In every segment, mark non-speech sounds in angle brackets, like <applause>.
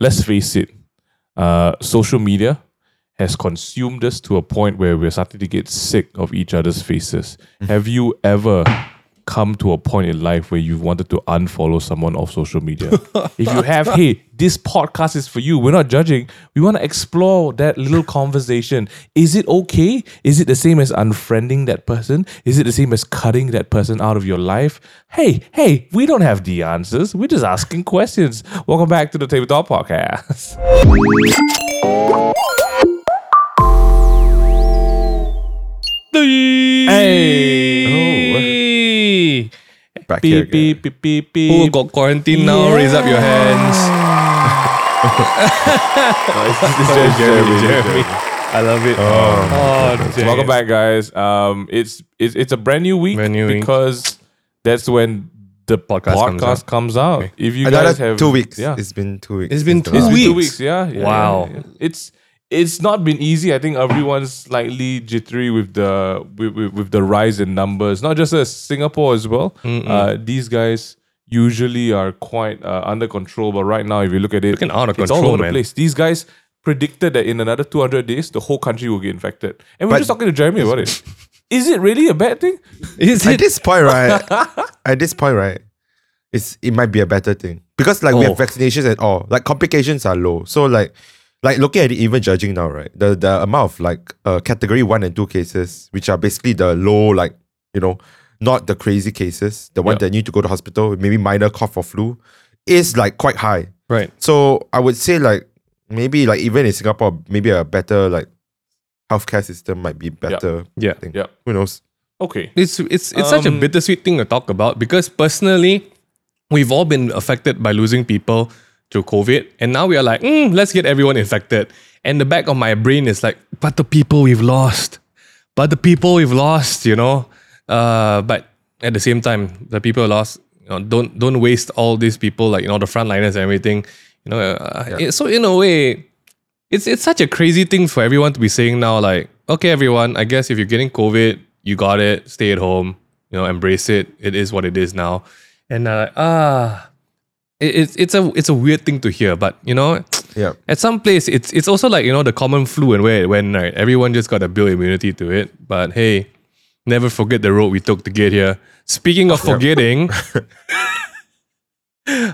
let's face it, uh, social media has consumed us to a point where we're starting to get sick of each other's faces. Have you ever come to a point in life where you've wanted to unfollow someone off social media? <laughs> if you have, hey, this podcast is for you. We're not judging. We want to explore that little conversation. Is it okay? Is it the same as unfriending that person? Is it the same as cutting that person out of your life? Hey, hey, we don't have the answers. We're just asking questions. Welcome back to the Tabletop Podcast. Hey. Back here Beep, again. beep, beep, beep, beep. Who got quarantine now? Raise up your hands. <laughs> <laughs> This is Jeremy, Jeremy. I love it. Oh, So welcome back, guys. Um, it's it's it's a brand new week Brand new week. because that's when the Podcast podcast, comes comes, out. out. If you Another guys have two weeks. yeah, It's been two weeks. It's been since the two last- It's been two weeks. weeks. Yeah, yeah, Wow. yeah, yeah. It's it's not been easy. I think everyone's slightly jittery with the with, with, with the rise in numbers. Not just as Singapore as well. Uh, these guys usually are quite uh, under control, but right now, if you look at it, Looking out of it's all control, over man. the place. These guys predicted that in another 200 days, the whole country will get infected. And we're But- just talking to Jeremy about it. <laughs> Is it really a bad thing? Is At it? this point, right? <laughs> at this point, right? It's it might be a better thing because like we have Oh. vaccinations and all. Like complications are low. So like like looking at it, even judging now, right? The the amount of like uh, category one and two cases, which are basically the low, like you know, not the crazy cases, the one Yeah. that need to go to hospital, maybe minor cough or flu, is like quite high. Right. So I would say like maybe like even in Singapore, maybe a better like healthcare system might be better. Yeah. Thing. Yeah. Who knows? Okay. It's it's it's such a Um, bittersweet thing to talk about because personally, we've all been affected by losing people to COVID, and now we are like, mm, let's get everyone infected. And the back of my brain is like, but the people we've lost, but the people we've lost, you know. Uh, but at the same time, the people lost, you know, don't don't waste all these people like you know the frontliners and everything, you know. Uh, it- so in a way, it's it's such a crazy thing for everyone to be saying now. Like, okay, everyone, I guess if you're getting COVID, you got it. Stay at home. You know, embrace it. It is what it is now. And uh, ah, it's it's a it's a weird thing to hear, but you know, <tsk> Yeah. at some place, it's it's also like you know the common flu and where when right, everyone just got to build immunity to it. But hey, never forget the road we took to get here. Speaking of <laughs> forgetting, <laughs>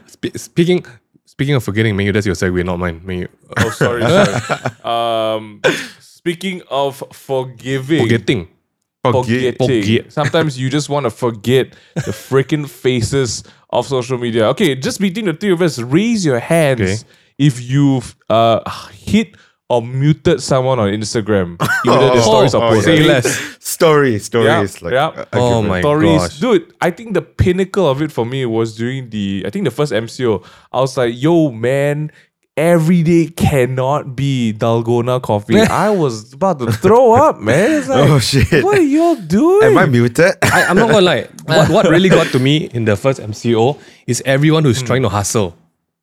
spe- speaking speaking of forgetting, Menu, that's your segue, not mine. Menu. Oh, sorry. sorry. <laughs> Um, speaking of forgiving, Forgetting. Forget. Forget. Sometimes you just want to forget the freaking faces of social media. Okay, just between the three of us, raise your hands Okay. if you've uh, hit or muted someone on Instagram. <laughs> Even though the stories are oh, posted. Say yeah. less. Story, story Yeah, is like yeah. a- a Oh given. my stories. gosh. Dude, I think the pinnacle of it for me was during the I think the first MCO. I was like, yo, man, every day cannot be Dalgona coffee. <laughs> I was about to throw up, man. It's <laughs> oh, like, Oh shit. what are y'all doing? Am I muted? I, I'm not gonna lie. <laughs> What, what really got to me in the first MCO is everyone who's hmm. trying to hustle.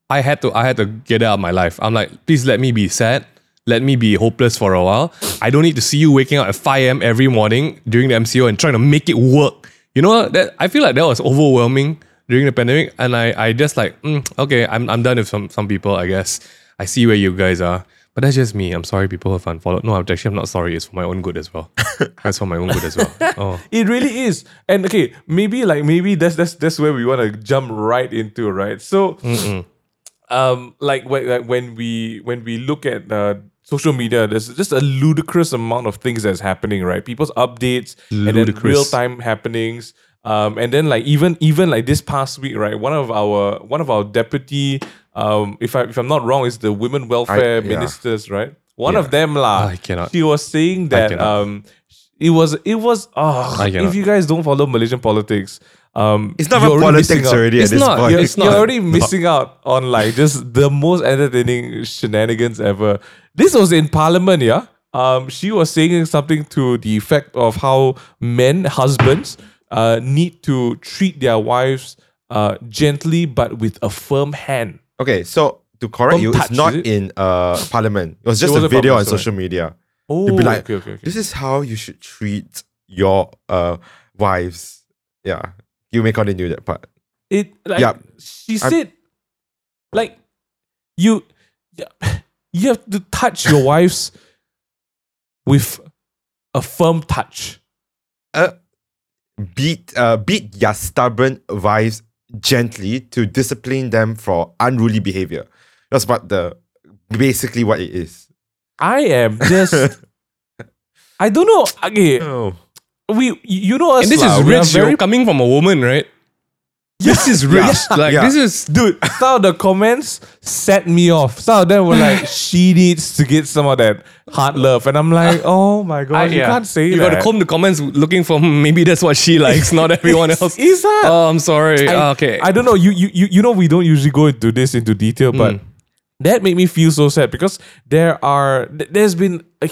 I had to I had to get it out of my life. I'm like, please let me be sad. Let me be hopeless for a while. I don't need to see you waking up at 5 a.m. every morning during the MCO and trying to make it work. You know that I feel like that was overwhelming during the pandemic, and I I just like mm, okay, I'm I'm done with some some people. I guess I see where you guys are. But that's just me. I'm sorry people have unfollowed. No, actually, I'm not sorry. It's for my own good as well. <laughs> That's for my own good as well. <laughs> Oh. It really is. And okay, maybe like maybe that's that's that's where we want to jump right into, right? So um like when like when we when we look at uh social media, there's just a ludicrous amount of things that's happening, right? People's updates and then real time happenings. Um, and then like even even like this past week, right? One of our one of our deputy, um, if I if I'm not wrong, is the women welfare I- yeah. ministers, right? One Yeah. of them lah. I cannot. She was saying that um, it was it was oh, if you guys don't follow Malaysian politics, um, It's not about politics already It's at this not. point. You're, It's you're already missing out on like just the most entertaining shenanigans ever. This was in Parliament, yeah. Um, she was saying something to the effect of how men, husbands, uh, need to treat their wives uh gently but with a firm hand. Okay, so to correct Don't you, touch, it's not it? in uh parliament. It was just It a video on social media. Oh, You'd be like, okay, okay, okay. This is how you should treat your uh wives. Yeah. You may continue that part. It like Yeah. she I'm- said, like you you have to touch your wives with a firm touch. uh, beat uh, beat your stubborn wives gently to discipline them for unruly behavior. That's what the basically what it is. I am just. <laughs> I don't know. Okay, Oh. we you know us. And this lah, is we rich, very yo, coming from a woman, right? This is rich. Like yeah. this is dude. Some of the comments set me off. Some of them were like, <laughs> "She needs to get some of that hard love," and I'm like, <laughs> "Oh my god, you can't say you that." gotta comb the comments looking for <laughs> maybe that's what she likes, not everyone else. Is that? Oh, I'm sorry. I, Ah, okay. I don't know. You, you you you know we don't usually go into this into detail, but Mm. that made me feel so sad because there are there's been a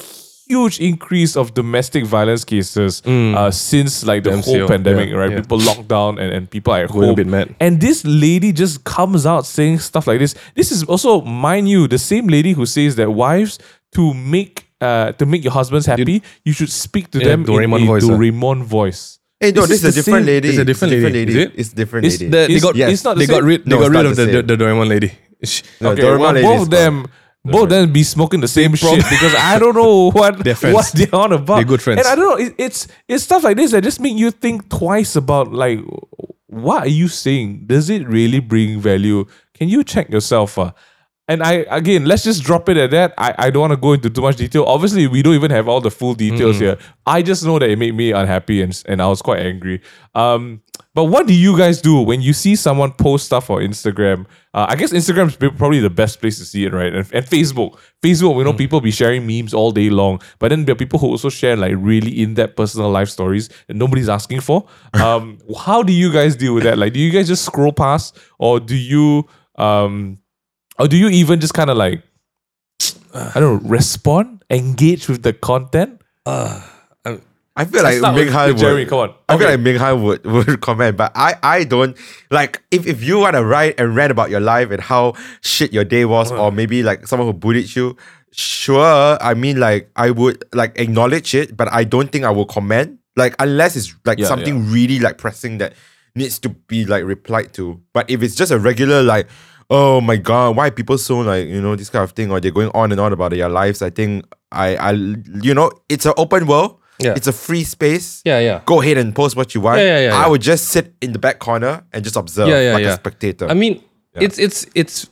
huge increase of domestic violence cases uh, since like the, Mm. The whole MCO, pandemic, yeah, right? yeah. People locked down and, and people are at Going a home. bit mad. And this lady just comes out saying stuff like this. This is also, mind you, the same lady who says that wives to make uh to make your husbands happy, you should speak to Yeah, them Doraemon in a voice. Doraemon voice. Hey, no, This this, is is a different same- lady. It's a different lady, is it? It's different lady. the- The- they It's- got yes. it's not the they got rid they No, got rid of the the, the, Doraemon lady. Sh- No, Okay, Doraemon well, lady both of them, both of them be smoking the same shit because I don't know <laughs> what They're what they're on about. They're good friends. and I don't know. It, it's it's stuff like this that just make you think twice about like what are you saying? Does it really bring value? Can you check yourself? Uh? And I again, let's just drop it at that. I, I don't want to go into too much detail. Obviously, we don't even have all the full details here. I just know that it made me unhappy and and I was quite angry. Um, but what do you guys do when you see someone post stuff on Instagram? Uh, I guess Instagram is probably the best place to see it, right? And, and Facebook, Facebook, we know people be sharing memes all day long, but then there are people who also share like really in-depth personal life stories that nobody's asking for. <laughs> Um, how do you guys deal with that? Like, do you guys just scroll past, or do you um, or do you even just kind of like I don't know, respond, engage with the content? Uh, I feel like Ming Jeremy, would. come on. I feel Okay. like Ming Han would, <laughs> would comment, but I, I don't like if, if you want to write and rant about your life and how shit your day was, or maybe like someone who bullied you, sure. I mean, like I would like acknowledge it, but I don't think I will comment. Like unless it's like Yeah, something really like pressing that needs to be like replied to. But if it's just a regular like, oh my god, why are people so like you know this kind of thing, or they're going on and on about their lives, I think I I you know it's an open world. Yeah. It's a free space Yeah, yeah. go ahead and post what you want. Yeah, yeah, yeah, I would just sit in the back corner and just observe Yeah, yeah, like yeah. a spectator. I mean, it's it's it's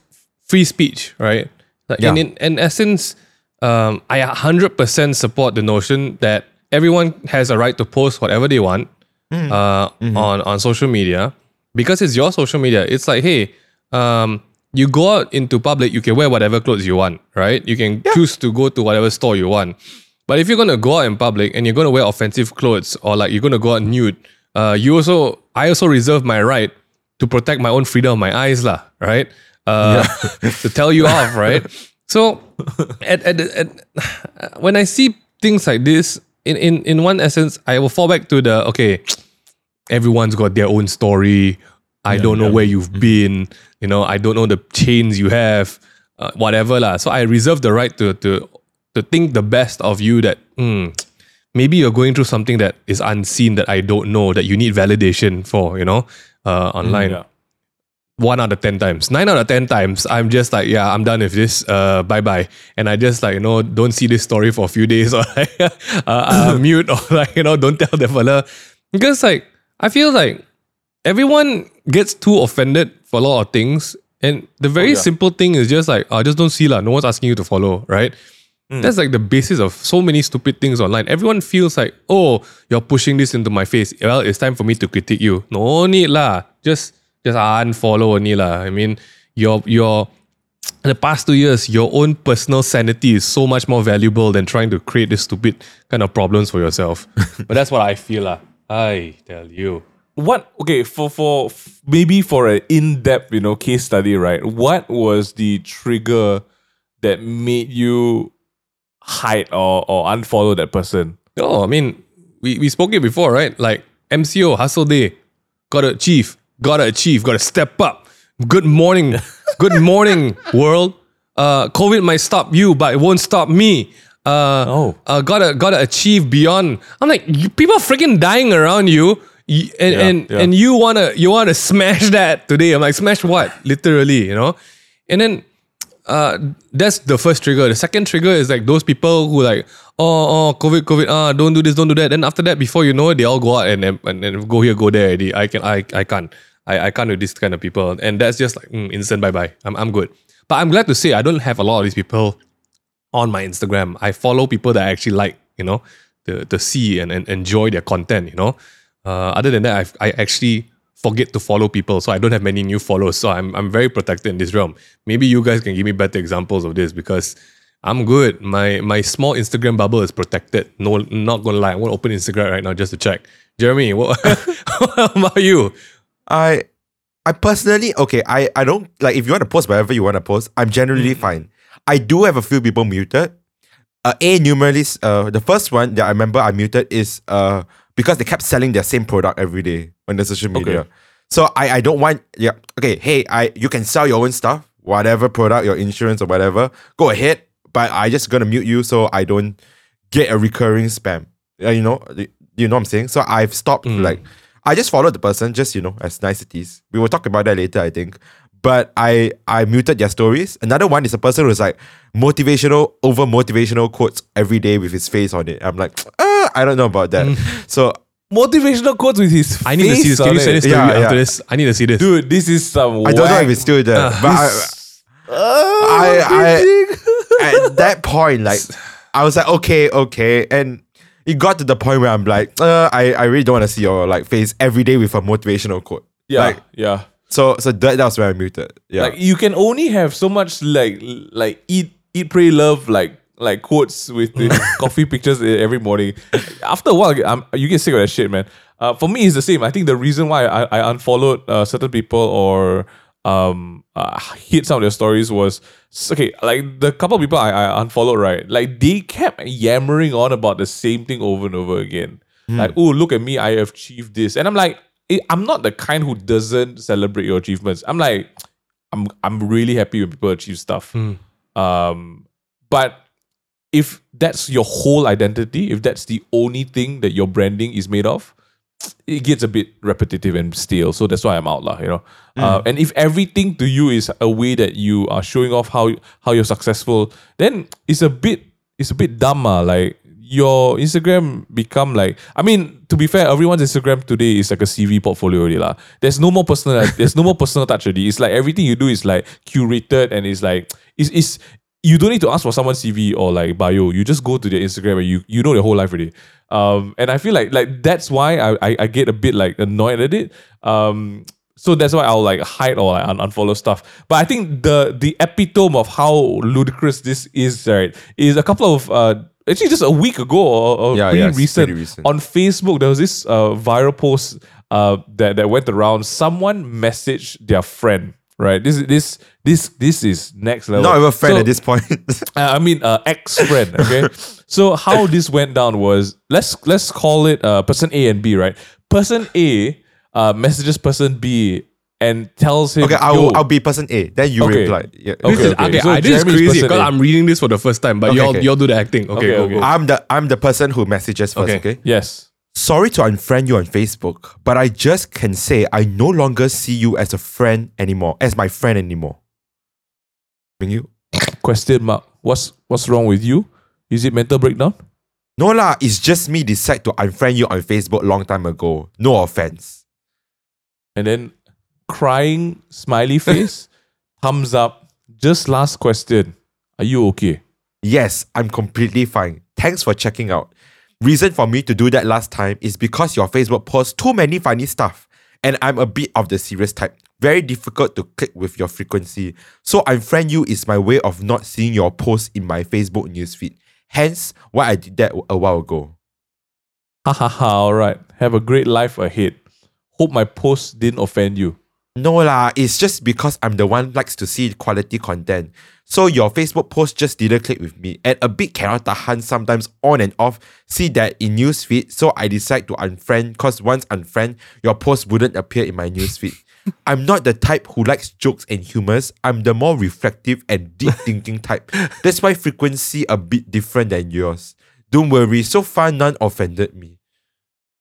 free speech, right? Like Yeah. in, in in essence, um, I hundred percent support the notion that everyone has a right to post whatever they want Hmm. uh, Mm-hmm. on on social media because it's your social media. It's like, hey, um, you go out into public, you can wear whatever clothes you want, right? You can choose to go to whatever store you want. But if you're gonna go out in public and you're gonna wear offensive clothes or like you're gonna go out nude, uh, you also I also reserve my right to protect my own freedom of my eyes, lah, right? Uh, <laughs> to tell you off, right? So, at, at, at, when I see things like this, in, in in one essence, I will fall back to the okay. Everyone's got their own story. I don't know where you've been. You know, I don't know the chains you have. Uh, whatever lah. So I reserve the right to to to think the best of you. That hmm, <tsk> maybe you're going through something that is unseen that I don't know that you need validation for. You know, uh, online Yeah. one out of 10 times. Nine out of 10 times, I'm just like, yeah, I'm done with this. Uh, bye bye. And I just like, you know, don't see this story for a few days <laughs> or like, uh, uh, mute or like, you know, don't tell the fella. Because like, I feel like everyone gets too offended for a lot of things. And the very yeah. simple thing is just like, uh, just don't see lah. No one's asking you to follow, right? That's like the basis of so many stupid things online. Everyone feels like, oh, you're pushing this into my face. Well, it's time for me to critique you. No need lah. Just just unfollow only lah. I mean, your your in the past two years, your own personal sanity is so much more valuable than trying to create this stupid kind of problems for yourself. <laughs> but that's what I feel lah. I tell you. What okay for for maybe for an in-depth you know case study right what was the trigger that made you hide or or unfollow that person Oh, I mean, we, we spoke it before, right? Like MCO, hustle day, gotta achieve, gotta achieve, gotta step up. Good morning, <laughs> good morning, world. Uh, COVID might stop you, but it won't stop me. Uh, Oh. uh, gotta gotta achieve beyond. I'm like, you, people are freaking dying around you, and Yeah, and yeah. and you wanna you wanna smash that today. I'm like, smash what? Literally, you know. And then uh, that's the first trigger. The second trigger is like those people who like, oh, oh, COVID, COVID, ah, don't do this, don't do that. Then after that, before you know it, they all go out and and, and, go here, go there. Already. I can, I, I can't, I, I can't with this kind of people. And that's just like mm, instant bye bye. I'm, I'm good. But I'm glad to say I don't have a lot of these people on my Instagram. I follow people that I actually like, you know, to, to see and, and enjoy their content, you know. Uh, other than that, I've, I actually forget to follow people, so I don't have many new followers. So I'm, I'm very protected in this realm. Maybe you guys can give me better examples of this because I'm good. My my small Instagram bubble is protected. No, not gonna lie. I want to open Instagram right now just to check. Jeremy, <laughs> what, what about you? I I personally okay, I, I don't like if you want to post whatever you want to post, I'm generally Mm. fine. I do have a few people muted. Uh, a numerally uh the first one that I remember I muted is uh because they kept selling their same product every day on the social media. Okay. So I, I don't want yeah okay hey I you can sell your own stuff whatever product your insurance or whatever go ahead but I just gonna mute you so I don't get a recurring spam. Yeah, you know you know what I'm saying? So I've stopped hmm. like I just followed the person just you know as niceties we will talk about that later I think but I I muted their stories another one is a person who's like motivational over motivational quotes every day with his face on it I'm like ah, <tsk> I don't know about that so Motivational quotes with his I need to see this. Can you send this to Yeah, me after yeah. this? I need to see this. Dude, this is some. I don't know if it's still there but I, I, I <laughs> at that point, like I was like, okay, okay, and it got to the point where I'm like, uh, I, I really don't want to see your like face every day with a motivational quote. yeah, Like, yeah. So so that, that was where I muted. Yeah. Like you can only have so much like like eat eat pray love like like quotes with the <laughs> coffee pictures every morning. After a while, I'm, you get sick of that shit, man. Uh, for me, it's the same. I think the reason why I, I unfollowed uh, certain people or um uh, hit some of their stories was okay. Like the couple of people I, I unfollowed, right? Like they kept yammering on about the same thing over and over again. Like, oh, look at me, I have achieved this, and I'm like, eh, I'm not the kind who doesn't celebrate your achievements. I'm like, <tsk> I'm I'm really happy when people achieve stuff. Um, but if that's your whole identity, if that's the only thing that your branding is made of, <tsk> it gets a bit repetitive and stale. So that's why I'm out, lah. You know. Uh, and if everything to you is a way that you are showing off how how you're successful, then it's a bit it's a bit dumb, ah. Like your Instagram become like I mean, to be fair, everyone's Instagram today is like a CV portfolio already, lah. There's no more personal there's no more personal touch already. It's like everything you do is like curated and it's like it's, it's you don't need to ask for someone's CV or like bio. You just go to their Instagram and you you know their whole life already. Um, and I feel like like that's why I, I I get a bit like annoyed at it. Um, so that's why I'll like hide or like un- unfollow stuff. But I think the the epitome of how ludicrous this is, right, is a couple of uh actually just a week ago or, or Yeah, pretty, yeah, recent, recent. on Facebook. There was this uh viral post uh that that went around. Someone messaged their friend. Right, this is this this this is next level. Not even a friend So- at this point. <laughs> uh, I mean, uh, ex friend. Okay, <laughs> so how this went down was let's let's call it uh, person A and B, right? Person A uh, messages person B and tells him, okay, I'll, I'll be person A. Then you Okay. reply. Yeah. Okay, This is, okay. okay, So I, this is crazy because I'm reading this for the first time, but Okay, y'all, okay. y'all do the acting. Okay, Okay, okay. I'm the I'm the person who messages first. Okay. Okay. yes, Sorry to unfriend you on Facebook, but I just can say I no longer see you as a friend anymore, as my friend anymore. Bring you? question mark. What's what's wrong with you? Is it mental breakdown? No lah, it's just me decide to unfriend you on Facebook long time ago. No offense. And then crying smiley face, <laughs> thumbs up. Just last question. Are you okay? Yes, I'm completely fine. Thanks for checking out. Reason for me to do that last time is because your Facebook posts too many funny stuff, and I'm a bit of the serious type. Very difficult to click with your frequency. So unfriend you is my way of not seeing your posts in my Facebook newsfeed. Hence, why I did that a while ago. Ha ha ha. All right. Have a great life ahead. Hope my post didn't offend you. No lah, it's just because I'm the one likes to see quality content. So your Facebook post just didn't click with me. And a bit cannot tahan sometimes on and off. See that in newsfeed. So I decide to unfriend cause once unfriend, your post wouldn't appear in my newsfeed. <laughs> I'm not the type who likes jokes and humors. I'm the more reflective and deep <laughs> thinking type. That's why frequency a bit different than yours. Don't worry, so far none offended me.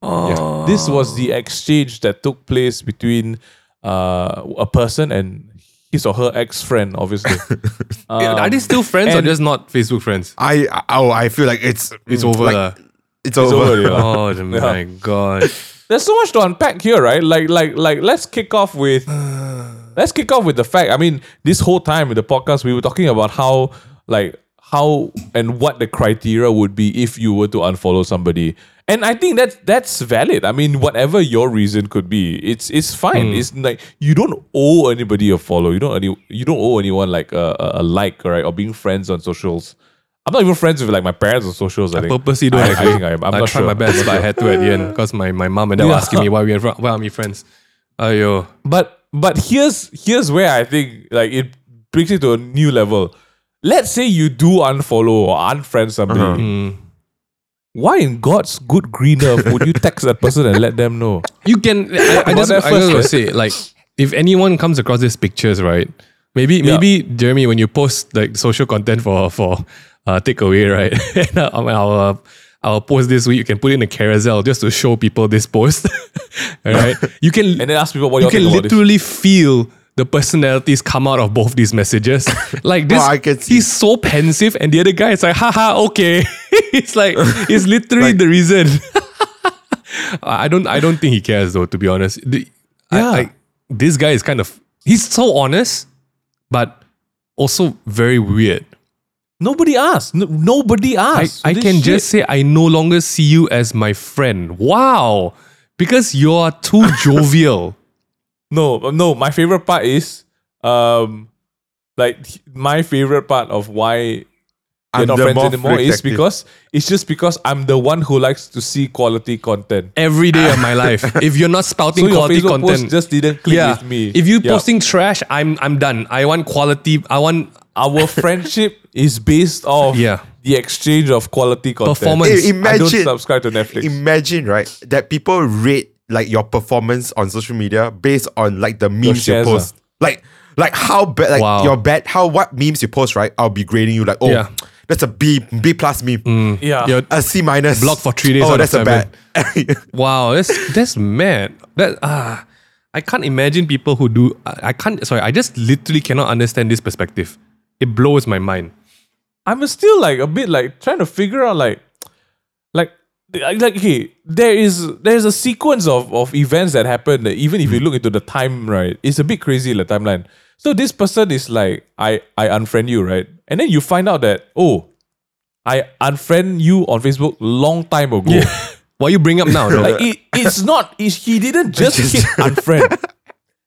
Oh, This was the exchange that took place between uh, a person and his or her ex friend, obviously. <laughs> Are they still friends or just not Facebook friends? I oh I feel like it's It's over. like, lah. it's over. over, yeah. oh the- my <laughs> god. There's so much to unpack here, right? Like, like, like. Let's kick off with. let's kick off with the fact. I mean, this whole time with the podcast, we were talking about how, like, how and what the criteria would be if you were to unfollow somebody. And I think that's that's valid. I mean, whatever your reason could be, it's it's fine. Hmm. It's like you don't owe anybody a follow. You don't any, you don't owe anyone like a, a, a like, right? Or being friends on socials. I'm not even friends with like my parents on socials. I, think. Purposely don't I, I agree. think I am. I'm I not tried sure. my best, but I had to at the end because my, my mom and dad were asking me why we are why are we friends. Oh, Ayo. But but here's here's where I think like it brings it to a new level. Let's say you do unfollow or unfriend somebody. Uh-huh. Mm. Why in God's good green earth would you text that person and let them know? You can. I, I About just, I first, just want to say, like, if anyone comes across these pictures, right? Maybe, maybe Jeremy, when you post like social content for for uh, takeaway, right? <laughs> and uh, I'll, I'll, I'll post this week. You can put it in a carousel just to show people this post. <laughs> All right, you can And then ask people what you you can think about this. literally feel the personalities come out of both these messages. <laughs> Like this, I can see. he's so pensive, and the other guy is like, haha, okay. <laughs> it's like <laughs> it's literally Like- the reason. I don't I don't think he cares though, to be honest. The- Yeah. I- this guy is kind of he's so honest, but also very weird. Nobody asked. No, nobody I, asked. I This can shit- just say I no longer see you as my friend. Wow. Because you're too jovial. No no. My favorite part is um like my favorite part of why we're I'm not the friends more anymore is protective. because it's just because I'm the one who likes to see quality content. every day of <laughs> my life. If you're not spouting So your quality Facebook post content, just didn't click yeah. with me. If you Yeah. posting trash, I'm I'm done. I want quality. I want our <laughs> friendship is based off Yeah. the exchange of quality content. Performance. Hey, I don't imagine subscribe to Netflix. imagine right that people rate like your performance on social media based on like the memes you shares, post. Like like how bad like Wow. your bad how what memes you post right I'll be grading you like oh Yeah. that's a B B plus meme yeah. You're- a C minus Blocked for three days oh that's a bad <laughs> wow. That's that's mad. That ah, I can't imagine people who do. I, I can't. Sorry, I just literally cannot understand this perspective. It blows my mind. I'm still like a bit like trying to figure out like like okay there is there's a sequence of of events that happen that even if you look into the time right it's a bit crazy the timeline so this person is like i i unfriend you right and then you find out that oh i unfriend you on facebook long time ago <laughs> Why you bring up now? though? like it, it's not it's, he didn't <laughs> just hit <laughs> unfriend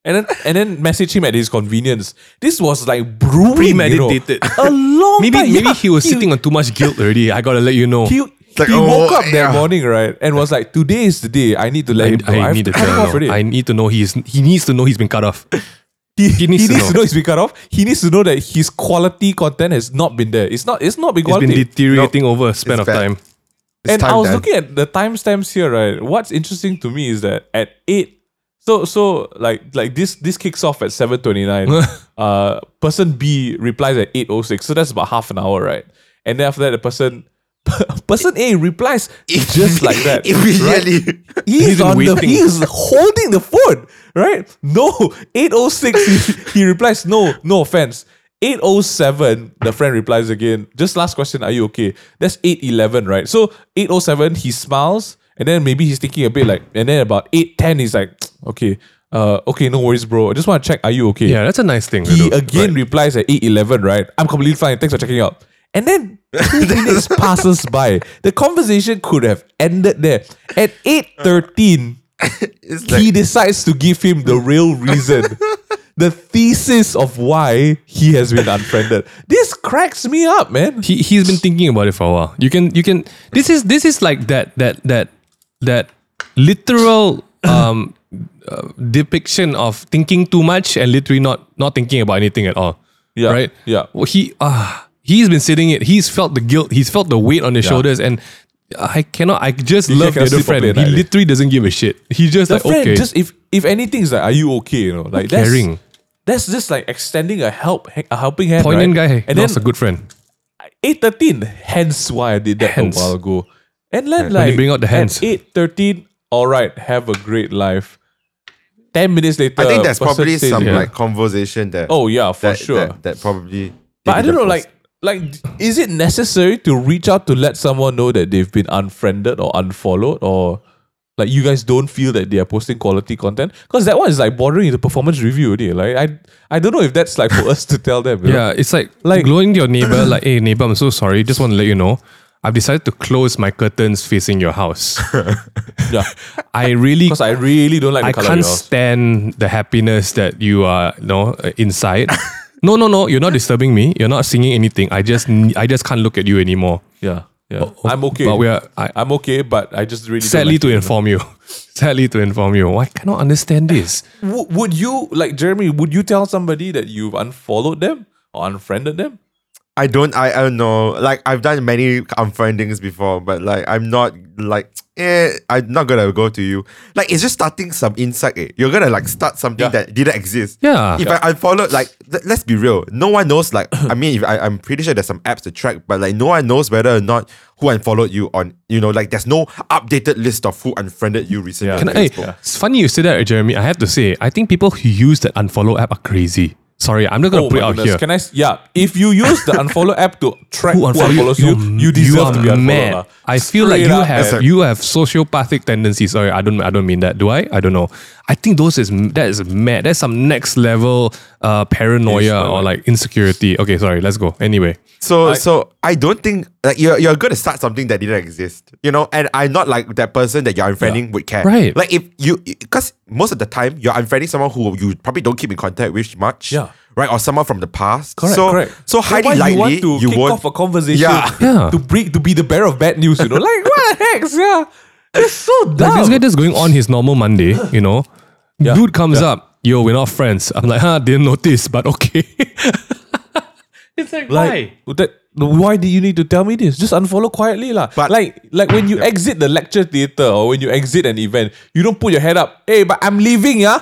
and then and then message him at his convenience this was like brewing Premeditated. you know, a long maybe time. maybe Yeah, he was sitting on too much guilt already. I gotta let you know. he, like, he oh, woke up that yeah. morning, right, and was like, "Today is the day. I need to let I, him know. I have need to cut him tell him. already. I need to know he's he needs to know he's been cut off. <laughs> he, he needs to know. to know he's been cut off. He needs to know that his quality content has not been there. It's not. It's not been It's been quality. deteriorating over a span It's of bad. time. It's and time I was then. looking at the timestamps here, right? What's interesting to me is that at eight, so so like like this this kicks off at seven twenty nine. <laughs> uh, person B replies at eight oh six, so that's about half an hour, right? And then after that, the person <laughs> person A replies just <laughs> like that. immediately <laughs> He's, He's on the, he's holding the phone, right? No, 806, he, he replies, no, no offense. 807, the friend replies again, just last question, are you okay? That's 811, right? So 807, he smiles, and then maybe he's thinking a bit like, and then about 810, he's like, <tsk> okay, uh, okay, no worries, bro. I just want to check, are you okay? Yeah, that's a nice thing. He do. again replies at 811, right? I'm completely fine. Thanks for checking out. And then <laughs> two minutes passes by. The conversation could have ended there. At 813, <laughs> it's he like decides to give him the real reason. <laughs> the thesis of why he has been unfriended. This cracks me up, man. he he's been thinking about it for a while. You can you can this is this is like that that that that literal um uh, depiction of thinking too much and literally not not thinking about anything at all. Yeah, Right? yeah. Well, he ah he's been sitting it. He's felt the guilt. He's felt the weight on his Yeah. shoulders and I cannot. I just You love the other friend. He at literally doesn't give a shit. He's just The like friend okay, just if if anything is like, are you okay? You know, like that's caring, that's just like extending a help a helping hand. poignant right? guy. And lost then a good friend. 813, hence why I did that Hence. a while ago. And then When like you bring out the hands. At 813, all right, have a great life. ten minutes later, I think there's probably some it. like conversation that. Oh yeah, for that, sure. That, that probably. but I don't know, the like, like, is it necessary to reach out to let someone know that they've been unfriended or unfollowed, or like you guys don't feel that they are posting quality content? Because that one is like bordering the performance review, already. Like, I, I don't know if that's like for us to tell them. you know? Yeah, it's like Like- glowing to your neighbor, <coughs> like, hey neighbor, I'm so sorry. Just want to let you know. I've decided to close my curtains facing your house. <laughs> yeah. I really <laughs> Because I really don't like the I color can't stand the happiness that you are, you know, inside. <laughs> no, no, no, you're not disturbing me. You're not singing anything. I just I just can't look at you anymore. Yeah, yeah. Oh, oh, I'm okay. But we are I, I'm okay, but I just really don't sadly like to inform you. <laughs> Sadly to inform you. I cannot understand this. W- would you like Jeremy? Would you tell somebody that you've unfollowed them or unfriended them? I don't. I, I don't know. Like I've done many unfriendings before, but like I'm not like. <tsk> Eh, I'm not gonna go to you. Like it's just starting some insight. Eh. You're gonna like start something Yeah. that didn't exist. Yeah. If I unfollowed, like th- let's be real. No one knows. Like <clears throat> I mean, if I, I'm pretty sure there's some apps to track, but like no one knows whether or not who unfollowed you on. You know, like there's no updated list of who unfriended you recently. Yeah. Can I, hey, it's funny you say that, Jeremy. I have to say, I think people who use that unfollow app are crazy. Sorry, I'm not gonna Oh put it my out goodness. here. Can I? s- Yeah. If you use the unfollow app to <laughs> track who, who unfollows you, you, deserve are to be unfollowed. mad. lah. I feel like you up. have Listen. you have sociopathic tendencies. Sorry, I don't I don't mean that. Do I? I don't know. I think those is that is mad. That's some next level uh paranoia or like insecurity. Okay, sorry. Let's go. Anyway, So so I don't think like you're you're gonna start something that didn't exist, you know. And I'm not like that person that you're unfriending would care, Right. Like if you because most of the time you're unfriending someone who you probably don't keep in contact with much, Yeah. right, or someone from the past. Correct, so correct. so highly likely you want to you kick won't. off a conversation Yeah. Yeah. to bring to be the bearer of bad news. You know, like what the heck? Yeah, it's so like dumb. this guy just going on his normal Monday. You know, Yeah. dude comes up. Yo, we're not friends. I'm like, huh, didn't notice, but okay. <laughs> it's like, like that. Why do you need to tell me this? Just unfollow quietly, lah. But- like, like when you exit the lecture theater or when you exit an event, you don't put your head up. Hey, but I'm leaving, yeah.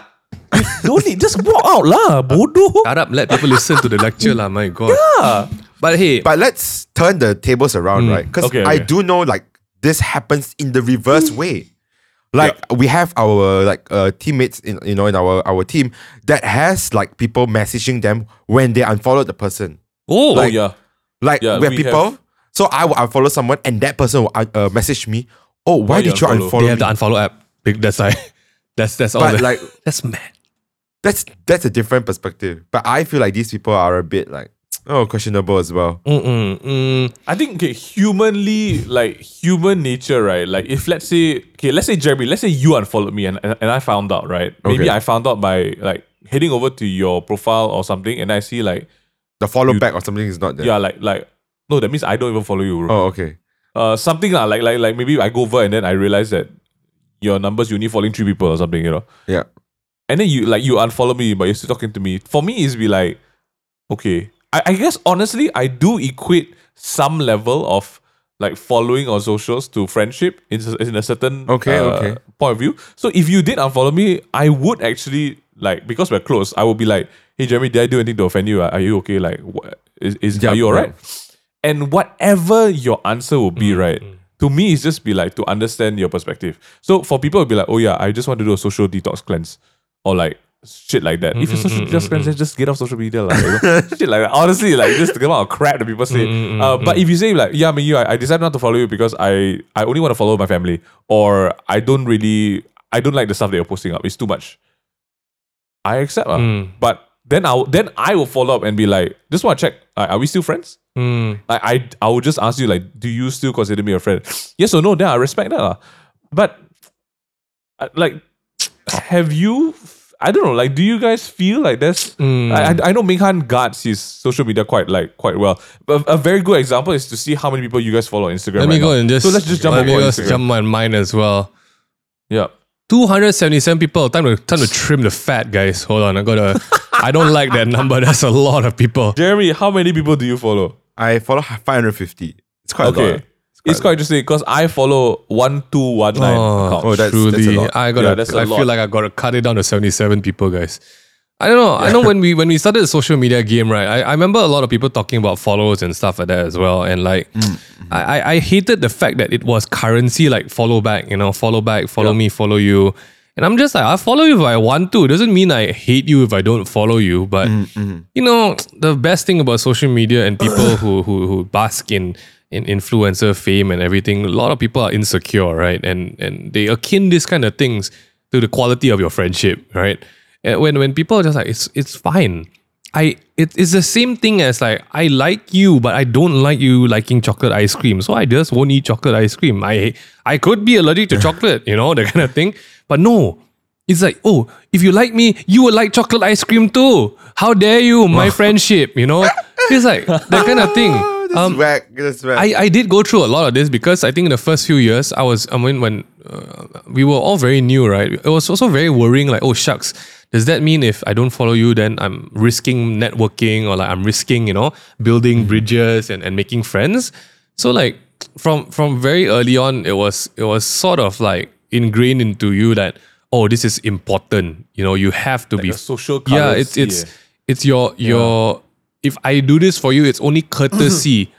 You <laughs> don't need. Just walk out, lah, bodoh. Shut up, let people listen to the lecture, lah. My God. Yeah. But hey, But let's turn the tables around, hmm. right? Because Okay, I okay. do know like this happens in the reverse way. Like we have our like uh, teammates in you know in our our team that has like people messaging them when they unfollowed the person. oh, Oh yeah. Like Yeah, where we people, have- so I will unfollow someone and that person will uh, uh, message me. Oh, why, Why did you you unfollow?" unfollow? they have me? the unfollow app. Big- That's why. <laughs> That's that's all. but that- like <laughs> that's mad. that's that's a different perspective. But I feel like these people are a bit like oh questionable as well. Mm-mm, mm. I think okay, humanly, like human nature, right? Like if let's say, okay, let's say Jeremy, let's say you unfollowed me and, and, and I found out, right? Maybe Okay. I found out by like heading over to your profile or something, and I see like, The follow You- back or something is not there. yeah, like like no, that means I don't even follow you, bro. Oh, okay. Uh, something lah, like like like maybe I go over and then I realize that your numbers you only following three people or something, you know. Yeah. And then you like you unfollow me, but you're still talking to me. For me, is be like, okay. I, I guess honestly, I do equate some level of like following on socials to friendship in, in a certain Okay, uh, okay. point of view. So if you did unfollow me, I would actually like because we're close. I would be like, hey Jeremy, did I do anything to offend you? Are are you okay? Like, wha- is, is Yeah, are you alright? right. And whatever your answer will be, right? To me, it's just be like to understand your perspective. So for people, it'll be like, oh yeah, I just want to do a social detox cleanse, or like shit like that. If you're social detox cleanse, then just get off social media, like, you know? <laughs> shit like that. Honestly, like just the amount of crap that people say. uh, but if you say like, yeah, I mean, you, I, I decided not to follow you because I I only want to follow my family, or I don't really, I don't like the stuff that you're posting up. It's too much. I accept, ah. Mm. but then I'll then I will follow up and be like, just want to check, uh, are we still friends? Mm. I, I I would just ask you like, do you still consider me a friend? <sniffs> Yes or no? Then I respect that. But uh, like, <sniffs> have you? I don't know. Like, do you guys feel like there's? Mm. I, I I know Minghan guards his social media quite like quite well. But a very good example is to see how many people you guys follow on Instagram. Let me right go now. and just. So let's just jump Let me on just Instagram. jump on mine as well. Yeah. 277 people. Time to time to trim the fat, guys. Hold on, I gotta. I don't like that number. That's a lot of people. Jeremy, how many people do you follow? I follow 550. It's quite a lot. It's quite interesting because I follow one two one nine Oh, accounts. Oh, that's- truly. that's a lot. I gotta. Yeah, that's a I lot. feel like I gotta cut it down to 77 people, guys. I don't know. I know when we when we started the social media game, right? I, I remember a lot of people talking about followers and stuff like that as well. And like, mm, mm. I, I I hated the fact that it was currency, like follow back, you know, follow back, follow Yeah. me, follow you. And I'm just like, I follow you if I want to. It doesn't mean I hate you if I don't follow you. But mm, you know, the best thing about social media and people <sighs> who who who bask in in influencer fame and everything, a lot of people are insecure, right? And and they akin this kind of things to the quality of your friendship, right? And when when people are just like, it's it's fine. I it, it's the same thing as like I like you, but I don't like you liking chocolate ice cream. So I just won't eat chocolate ice cream. I I could be allergic to <laughs> chocolate, you know, that kind of thing. But no. It's like, oh, if you like me, you will like chocolate ice cream too. How dare you, my <laughs> friendship, you know? It's like that kind of thing. That's Um, whack. That's whack. I, I did go through a lot of this because I think in the first few years, I was, I mean, when uh, we were all very new, right? It was also very worrying, like, oh, shucks, does that mean if I don't follow you, then I'm risking networking or like I'm risking, you know, building bridges and, and making friends? So, like, from from very early on, it was it was sort of like ingrained into you that, oh, this is important. You know, you have to be a social yeah it's it's eh. it's your your if i do this for you it's only courtesy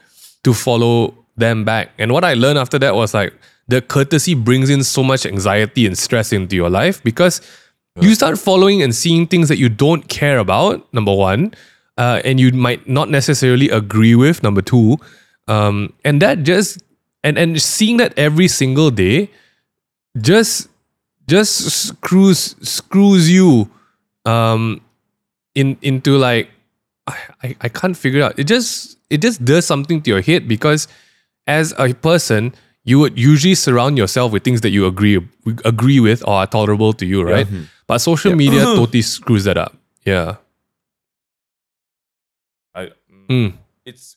to follow them back. And what i learned after that was like the courtesy brings in so much anxiety and stress into your life because you start following and seeing things that you don't care about number one uh, and you might not necessarily agree with number two um, and that just and and seeing that every single day just just screws screws you um in into like I, I can't figure it out. It just it just does something to your head because as a person you would usually surround yourself with things that you agree agree with or are tolerable to you, right? But social media <laughs> totally screws that up. Yeah. I, Mm. it's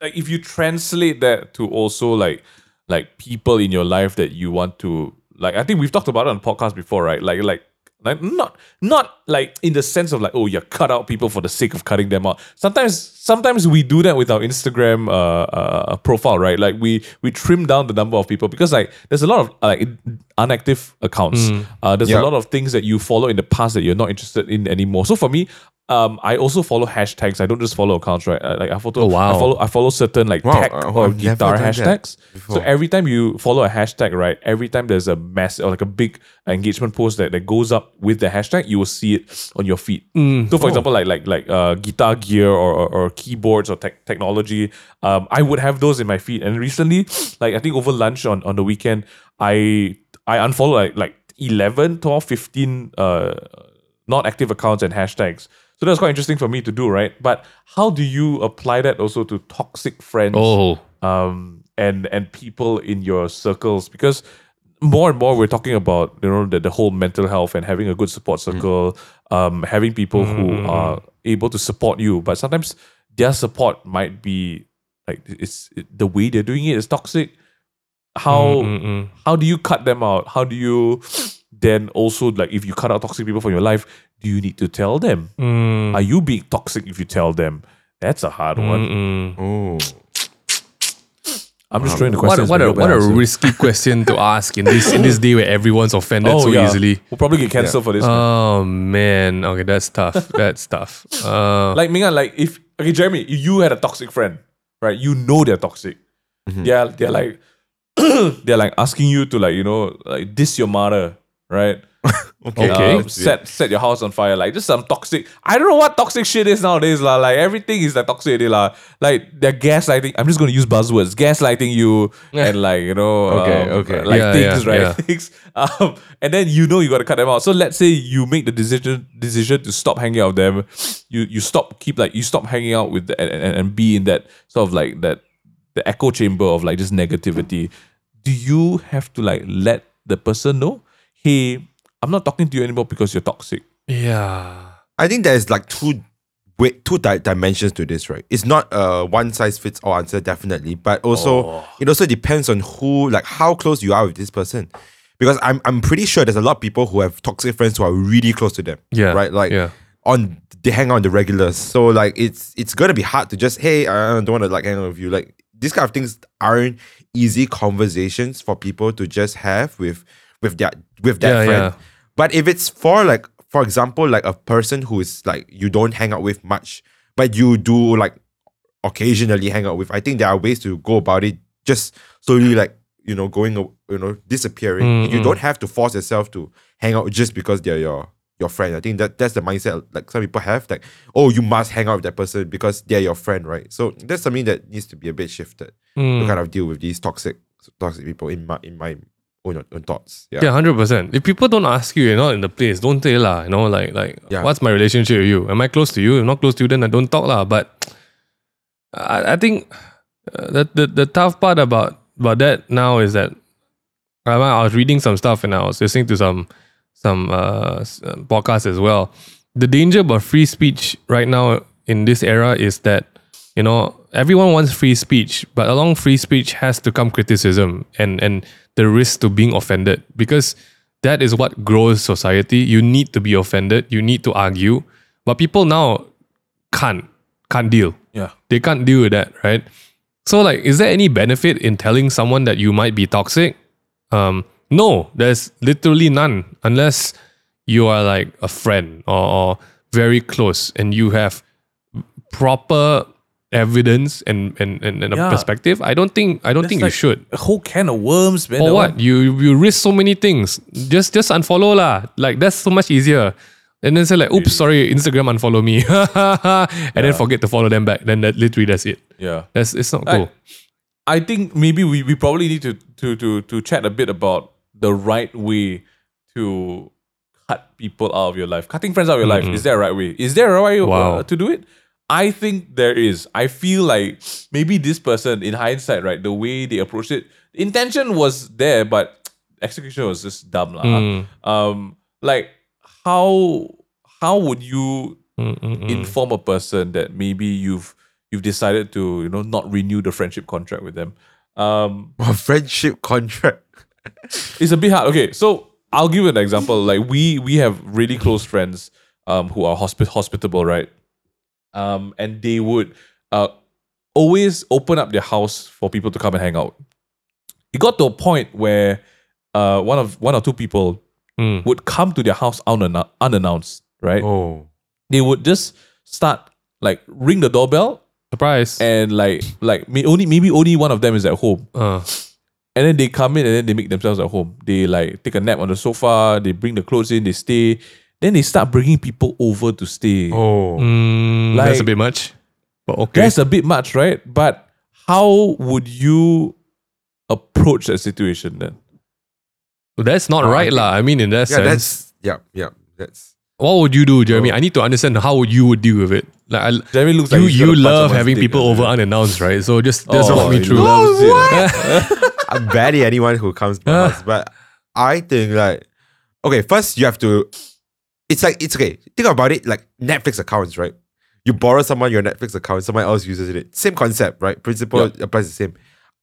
like if you translate that to also like like people in your life that you want to like I think we've talked about it on the podcast before, right? Like like like not not like in the sense of like oh you cut out people for the sake of cutting them out. Sometimes sometimes we do that with our Instagram uh, uh profile, right? Like we we trim down the number of people because like there's a lot of like unactive accounts. Uh, there's Yeah. a lot of things that you follow in the past that you're not interested in anymore. So for me, um, I also follow hashtags. I don't just follow accounts, right? Uh, Like I follow, Oh, wow. I follow, I follow certain like Wow, tech uh, or I've guitar hashtags. So every time you follow a hashtag, right? Every time there's a mass or like a big engagement post that, that goes up with the hashtag, you will see it on your feed. So for example, like like like uh, guitar gear or, or, or keyboards or tech technology, um, I would have those in my feed. And recently, <sniffs> like I think over lunch on, on the weekend, I I unfollowed like like 11, 12, 15 uh not active accounts and hashtags. So that's quite interesting for me to do, right? But how do you apply that also to toxic friends? Oh. um, and and people in your circles because more and more we're talking about you know the, the whole mental health and having a good support mm. circle um, having people mm-hmm, who mm-hmm, mm-hmm. are able to support you. But sometimes their support might be like it's it, the way they're doing it is toxic. How mm, mm, how do you cut them out? How do you then also like if you cut out toxic people from your life do you need to tell them? Mm. are you being toxic if you tell them? That's a hard one. Mm-mm. oh. I'm just trying to What, question what a what a risky <laughs> question to ask in this in this <laughs> day where everyone's offended so easily. We'll probably get cancelled for this. Oh man, okay, that's tough. <laughs> That's tough. Uh, like Minghan, like if okay, Jeremy, you had a toxic friend, right? You know they're toxic. They're they're like <clears throat> they're like asking you to like you know like diss your mother, right? <laughs> Okay. Okay. Um, set set your house on fire, like just some toxic. I don't know what toxic shit is nowadays, lah. Like everything is like toxic, already, lah. Like they're gaslighting. I'm just gonna use buzzwords, gaslighting you, and like you know, Okay, um, okay. like Yeah, things, yeah, right? yeah. <laughs> Things. Um, and then you know you gotta cut them out. So let's say you make the decision decision to stop hanging out with them. You you stop keep like you stop hanging out with the, and, and, and be in that sort of like that the echo chamber of like just negativity. Do you have to like let the person know, hey, I'm not talking to you anymore because you're toxic. yeah. I think there's like two way, two di- dimensions to this, right? It's not a one size fits all answer, definitely, but also Oh. it also depends on who, like how close you are with this person. Because I'm I'm pretty sure there's a lot of people who have toxic friends who are really close to them. Yeah, Right. Like yeah. on they hang out on the regulars. So like it's it's gonna be hard to just hey I don't want to like hang out with you. Like these kind of things aren't easy conversations for people to just have with with their with that Yeah, friend. yeah. But if it's for like for example like a person who is like you don't hang out with much, but you do like occasionally hang out with, I think there are ways to go about it. Just slowly like you know, going, you know, disappearing. You don't have to force yourself to hang out just because they're your your friend. I think that that's the mindset like some people have. Like, oh, you must hang out with that person because they're your friend, right? So that's something that needs to be a bit shifted Mm. to kind of deal with these toxic toxic people in my in my own, own thoughts. Yeah. Yeah, hundred percent. If people don't ask you, you're not in the place. Don't say lah. You know, like like Yeah. what's my relationship with you? Am I close to you? If not close to you, then I don't talk lah. But I, I think uh, the, the the tough part about about that now is that I, I was reading some stuff and I was listening to some some uh, uh, podcasts as well. The danger about free speech right now in this era is that you know everyone wants free speech, but along free speech has to come criticism and and the risk to being offended because that is what grows society. You need to be offended. You need to argue, but people now can't can't deal. Yeah. They can't deal with that, right? So like, is there any benefit in telling someone that you might be toxic? Um, no, there's literally none unless you are like a friend or, or very close and you have proper evidence and and, and, and a perspective. I don't think I don't think like you should. A whole can of worms, man. For what? one. You you risk so many things. Just just unfollow lah. Like that's so much easier. And then say like, oops, sorry, Instagram unfollow me. <laughs> and then forget to follow them back. Then that literally that's it. Yeah. That's it's not I- cool. I think maybe we, we probably need to, to to to chat a bit about the right way to cut people out of your life. Cutting friends out of your life. Is there a right way? Is there a right way Wow. uh, to do it? I think there is. I feel like maybe this person, in hindsight, right, the way they approached it, intention was there, but <tsk> execution was just dumb. lah. Mm. Um, like how how would you Mm, mm, mm. inform a person that maybe you've you've decided to you know not renew the friendship contract with them um <laughs> A friendship contract. <laughs> it's a bit hard okay so i'll give you an example like we we have really close friends um who are hospi- hospitable right um and they would uh always open up their house for people to come and hang out it got to a point where uh one of one or two people Mm. would come to their house unannou- unannounced right Oh. they would just start like ring the doorbell Surprise. and like like may only maybe only one of them is at home Uh, and then they come in and then they make themselves at home they like take a nap on the sofa they bring the clothes in they stay then they start bringing people over to stay Oh. mm, that's a bit much. But okay. that's a bit much right but how would you approach that situation then that's not Uh, right think- lah. I mean, in that Yeah, sense, that's yeah, yeah. That's what would you do, Jeremy? Oh. I need to understand how you would deal with it. Like, I, Jeremy looks like you he's you love having dick, people yeah. over unannounced, right? So just just Oh, walk me through. loves it. <laughs> I'm bad at anyone who comes to my <laughs> house, but I think like okay, first you have to. It's like it's okay. Think about it like Netflix accounts, right? You borrow someone your Netflix account, someone else uses it. Same concept, right? Principle Yeah. applies the same.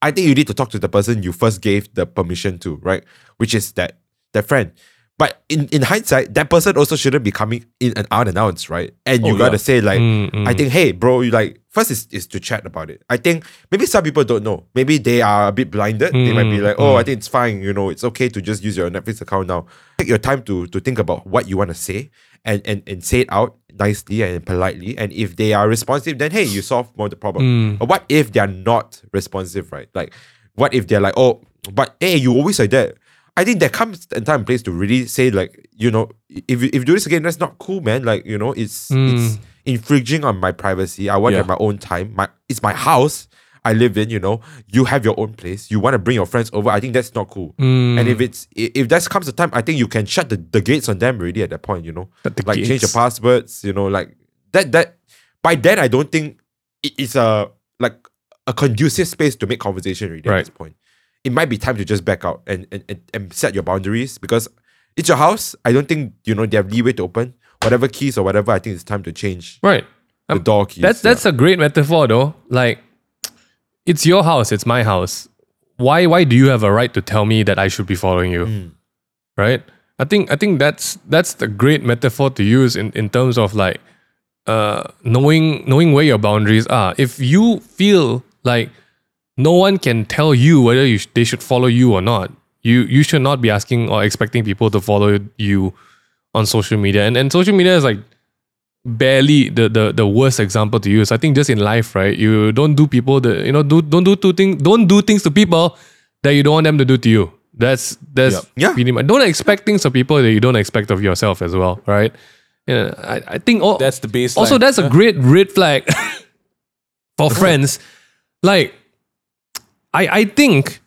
I think you need to talk to the person you first gave the permission to, right? Which is that that friend. But in, in hindsight, that person also shouldn't be coming in and unannounced, right? And you Oh, gotta yeah. say like, Mm, mm. I think, hey, bro, you like first is, is to chat about it. I think maybe some people don't know. Maybe they are a bit blinded. they might be Mm, like, oh, mm. I think it's fine. You know, it's okay to just use your Netflix account now. Take your time to to think about what you want to say and and and say it out nicely and politely. And if they are responsive, then hey, you solve more of the problem. Mm. But what if they're not responsive, right? Like, what if they're like, oh, but hey, you always like that. I think there comes a time and place to really say like, you know, if you, if you do this again, that's not cool, man. Like, you know, it's it's infringing on my privacy. I want Yeah. my own time. My it's my house I live in. You know, you have your own place. You want to bring your friends over. I think that's not cool. Mm. And if it's if that comes the time, I think you can shut the, the gates on them already at that point. You know, like change the passwords. You know, like that that by then I don't think it's a like a conducive space to make conversation already Right. at this point. It might be time to just back out and, and, and, and set your boundaries because it's your house. I don't think you know they have leeway to open whatever keys or whatever. I think it's time to change right. the Um, door keys. That's that's a great metaphor though. Like it's your house, it's my house. Why why do you have a right to tell me that I should be following you? Mm. Right? I think I think that's that's the great metaphor to use in, in terms of like uh knowing knowing where your boundaries are. If you feel like no one can tell you whether you sh- they should follow you or not, you you should not be asking or expecting people to follow you on social media. And and social media is like barely the, the the worst example to use. I think just in life, right? You don't do people the you know do don't do two things don't do things to people that you don't want them to do to you. That's that's Yep. Yeah. pretty much. Don't expect things of people that you don't expect of yourself as well, right? Yeah, I, I think all, That's the baseline. also that's a great red flag <laughs> for friends. Like, I I think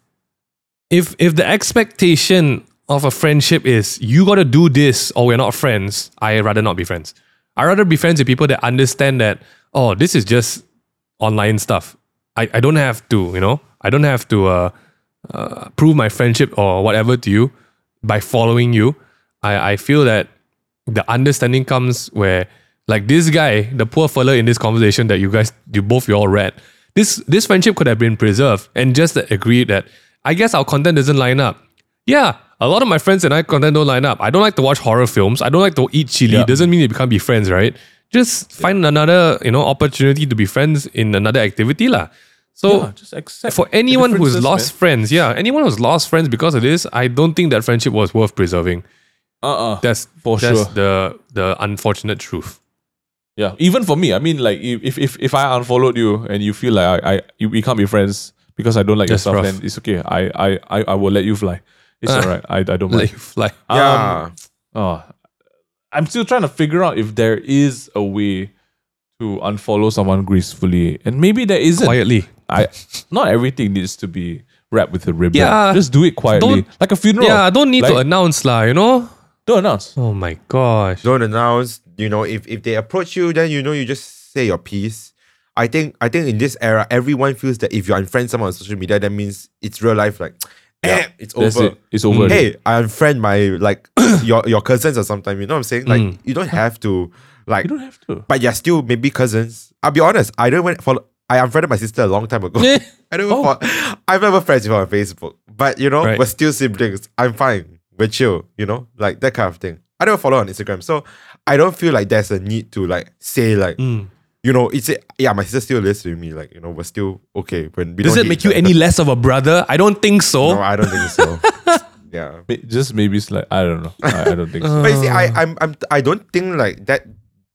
if if the expectation of a friendship is you got to do this or we're not friends, I rather not be friends. I rather be friends with people that understand that oh this is just online stuff. I, I don't have to you know I don't have to uh, uh, prove my friendship or whatever to you by following you. I I feel that the understanding comes where like this guy, the poor fella in this conversation that you guys you both you all read, this this friendship could have been preserved and just agreed that I guess our content doesn't line up. Yeah, a lot of my friends and I content don't line up. I don't like to watch horror films. I don't like to eat chili. Yeah. Doesn't mean you can't be friends, right? Just find another, you know, opportunity to be friends in another activity. lah. So Yeah, just accept for anyone who's lost man. friends, yeah, anyone who's lost friends because of this, I don't think that friendship was worth preserving. Uh-uh. That's For that's sure. the the unfortunate truth. Yeah, even for me, I mean, like if if if I unfollowed you and you feel like I, I you, we can't be friends because I don't like That's your stuff, rough. then it's okay. I I I, I will let you fly. It's Ah. <laughs> alright. I I don't mind. Like mind. fly. Yeah. Um, oh, I'm still trying to figure out if there is a way to unfollow someone gracefully, and maybe there isn't. quietly. I not everything needs to be wrapped with a ribbon. Yeah. just do it quietly, Don't- like a funeral. Yeah, I don't need to Like- announce lah, you know? don't announce. Oh my gosh. don't announce. You know, if if they approach you, then you know you just say your piece. I think I think in this era, everyone feels that if you unfriend someone on social media, that means it's real life. Like, eh, it's over. it. It's over. Mm. Hey, I unfriend my like <coughs> your your cousins or something. You know what I'm saying? Like, you don't have to like, you don't have to. but you're still maybe cousins. I'll be honest. I don't even follow. I unfriended my sister a long time ago. <laughs> I don't. Even follow, I'm never friends with her on Facebook, but you know, Right. we're still siblings. I'm fine. We're chill. You know, like that kind of thing. I don't follow her on Instagram, so I don't feel like there's a need to like say like Mm. you know it's yeah my sister still lives with me like you know we're still okay when we Does it make you any less of a brother? I don't think so. No, I don't think so. <laughs> yeah. Just maybe it's like I don't know. I, I don't think so. But you see, I, I'm, I'm, I don't think like that.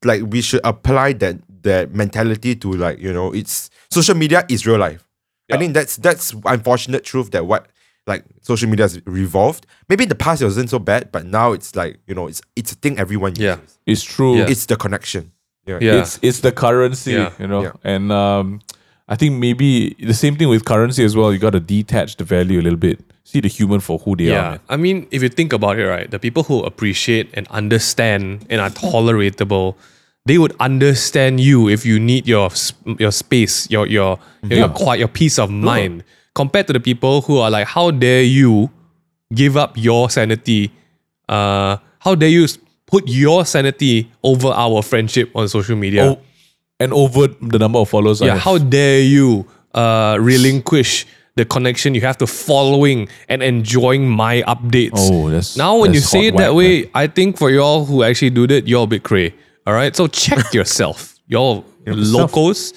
Like we should apply that that mentality to like you know, it's social media is real life. I Yeah. think that's that's unfortunate truth that what like social media has revolved. Maybe in the past it wasn't so bad, but now it's like you know, it's it's a thing everyone uses. Yeah. It's true. Yeah. It's the connection. Yeah. Yeah. It's it's the currency, Yeah. you know. Yeah. And um, I think maybe the same thing with currency as well. You got to detach the value a little bit. See the human for who they are. Yeah. Man. I mean, if you think about it, right, the people who appreciate and understand and are toleratable, they would understand you if you need your your space, your your your, your quiet, your peace of mind. Compared to the people who are like, how dare you give up your sanity? Uh, how dare you put your sanity over our friendship on social media? Oh, and over the number of followers. Yeah, how dare you uh, relinquish the connection you have to following and enjoying my updates? Oh, that's- now when you say it that way, I think for y'all who actually do that, you're a bit cray. All right, so check <laughs> yourself, y'all locals.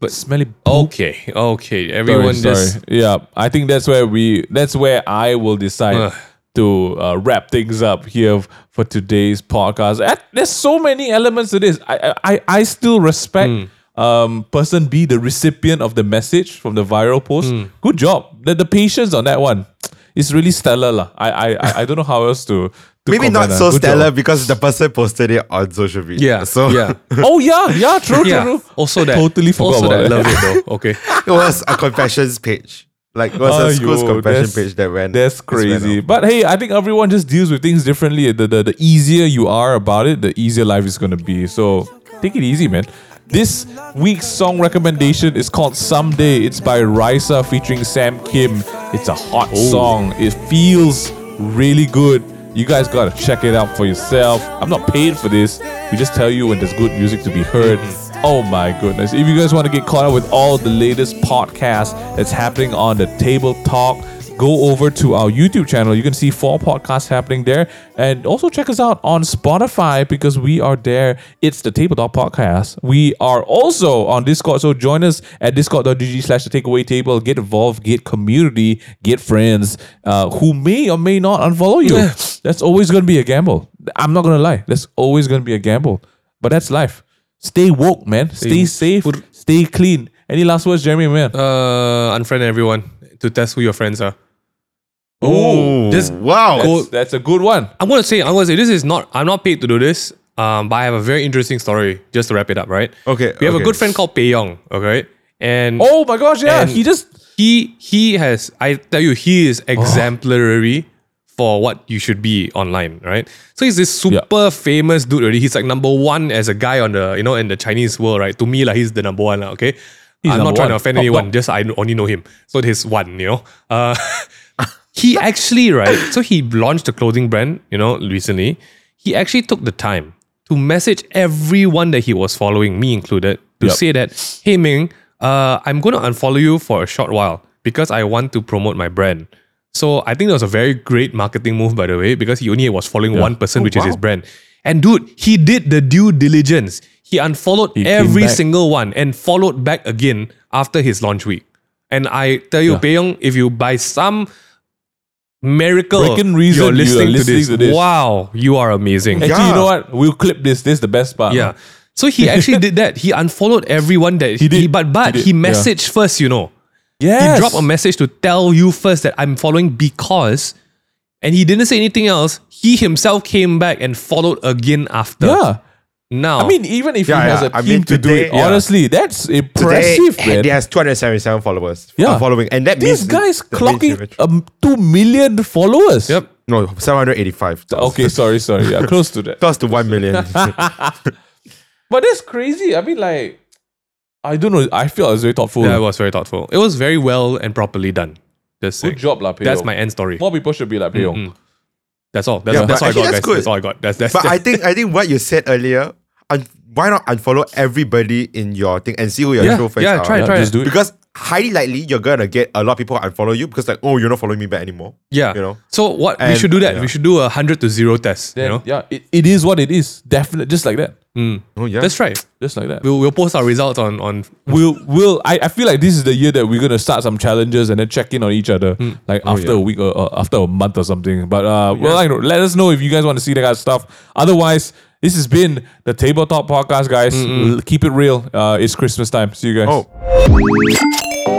But smelly. okay, okay, everyone sorry, just sorry. yeah. I think that's where we. That's where I will decide Ugh. to uh, wrap things up here for today's podcast. And there's so many elements to this. I I I still respect. Hmm. Um, person B, the recipient of the message from the viral post. Hmm. Good job. The, the patience on that one is really stellar, lah. I, I I I don't know how else to. To Maybe not so Good job. stellar because the person posted it on social media. yeah, So yeah, <laughs> Oh yeah, yeah, true, yeah. true, true. Also that, Totally forgot also about that. that. Love it though. Okay, <laughs> it was a confessions page. Like it was a school's Aiyo, confession that's- page that went. That's just went crazy. But hey, I think everyone just deals with things differently. The, the the easier you are about it, the easier life is gonna be. So take it easy, man. This week's song recommendation is called Someday. It's by Risa featuring Sam Kim. It's a hot oh. song. It feels really good. You guys gotta check it out for yourself. I'm not paid for this. We just tell you when there's good music to be heard. Oh my goodness. If you guys want to get caught up with all the latest podcasts that's happening on the Table Talk, go over to our YouTube channel. You can see four podcasts happening there. And also check us out on Spotify because we are there. It's the Table Podcast. We are also on Discord. So join us at discord.gg slash the takeaway table. Get involved, get community, get friends uh, who may or may not unfollow you. That's always going to be a gamble. I'm not going to lie. That's always going to be a gamble. But that's life. Stay woke, man. Stay safe. Stay clean. Any last words, Jeremy, man? uh, unfriend everyone to test who your friends are. Oh, Just wow. that's, that's a good one. I'm gonna say, I'm gonna say this is not. I'm not paid to do this. Um, but I have a very interesting story. Just to wrap it up, right? Okay, We have a good friend called Pei Yong. Okay, and Oh my gosh, yeah. He just he he has. I tell you, he is exemplary for what you should be online, right? So he's this super famous dude already. He's like number one as a guy on the you know in the Chinese world, right? To me, like he's the number one, okay. He's I'm not trying to offend anyone. Just I only know him, so he's one. You know, uh, <laughs> he actually right. So he launched a clothing brand. You know, recently he actually took the time to message everyone that he was following, me included, to Yep. say that, hey Ming, uh, I'm going to unfollow you for a short while because I want to promote my brand. So I think that was a very great marketing move, by the way, because he only was following one person, which is his brand. And dude, he did the due diligence. He unfollowed He every single one and followed back again after his launch week. And I tell you, Yeah. Pei Yong, if you by some miracle Freaking reason you're you are listening, listening to, this, to this. wow, you are amazing. actually, Yeah. you know what? We'll clip this. This is the best part. Yeah. So he actually <laughs> did that. He unfollowed everyone that he, did. but but He he, did, yeah. messaged first, you know. Yeah. He dropped a message to tell you first that I'm following because and he didn't say anything else. He himself came back and followed again after. Yeah. Now I mean, even if Yeah, he has yeah. a I team mean, to do today- it, yeah. honestly, that's Today, impressive, man. he has 277 followers Yeah. uh, following. And that This means guy's that means clocking he's- um, 2 million followers. Yep. No, 785. Okay, sorry, sorry. Yeah, <laughs> close to that. Close to 1 million. <laughs> <laughs> But that's crazy. I mean, like, I don't know. I feel I was very thoughtful. Yeah, it was very thoughtful. It was very well and properly done. Just Good saying. job, lah, Pei That's Yong. my end story. More people should be like Pei Yong. Mm. That's all. That's, Yeah, that's but all I actually got, that's guys. good. That's all I got. That's that's but I think I think what you said earlier, un- why not unfollow everybody in your thing and see who your yeah, true friends yeah, are? try, Yeah, try. just do it. Because highly likely you're gonna get a lot of people unfollow you because like, oh, you're not following me back anymore. Yeah. You know? So what we should do that. yeah. We should do a hundred to zero test. Then, you know? yeah, it, it is what it is. Definitely, just like that. Mm. Oh yeah. That's right. Just like that. We'll, we'll post our results on on We'll, we'll, I, I feel like this is the year that we're going to start some challenges and then check in on each other, like after yeah. a week or, or after a month or something. But, uh, well, I know, let us know if you guys want to see that kind of stuff. Otherwise, this has been the Tabletop Podcast, guys. L- Keep it real. Uh, it's Christmas time. See you guys. Oh.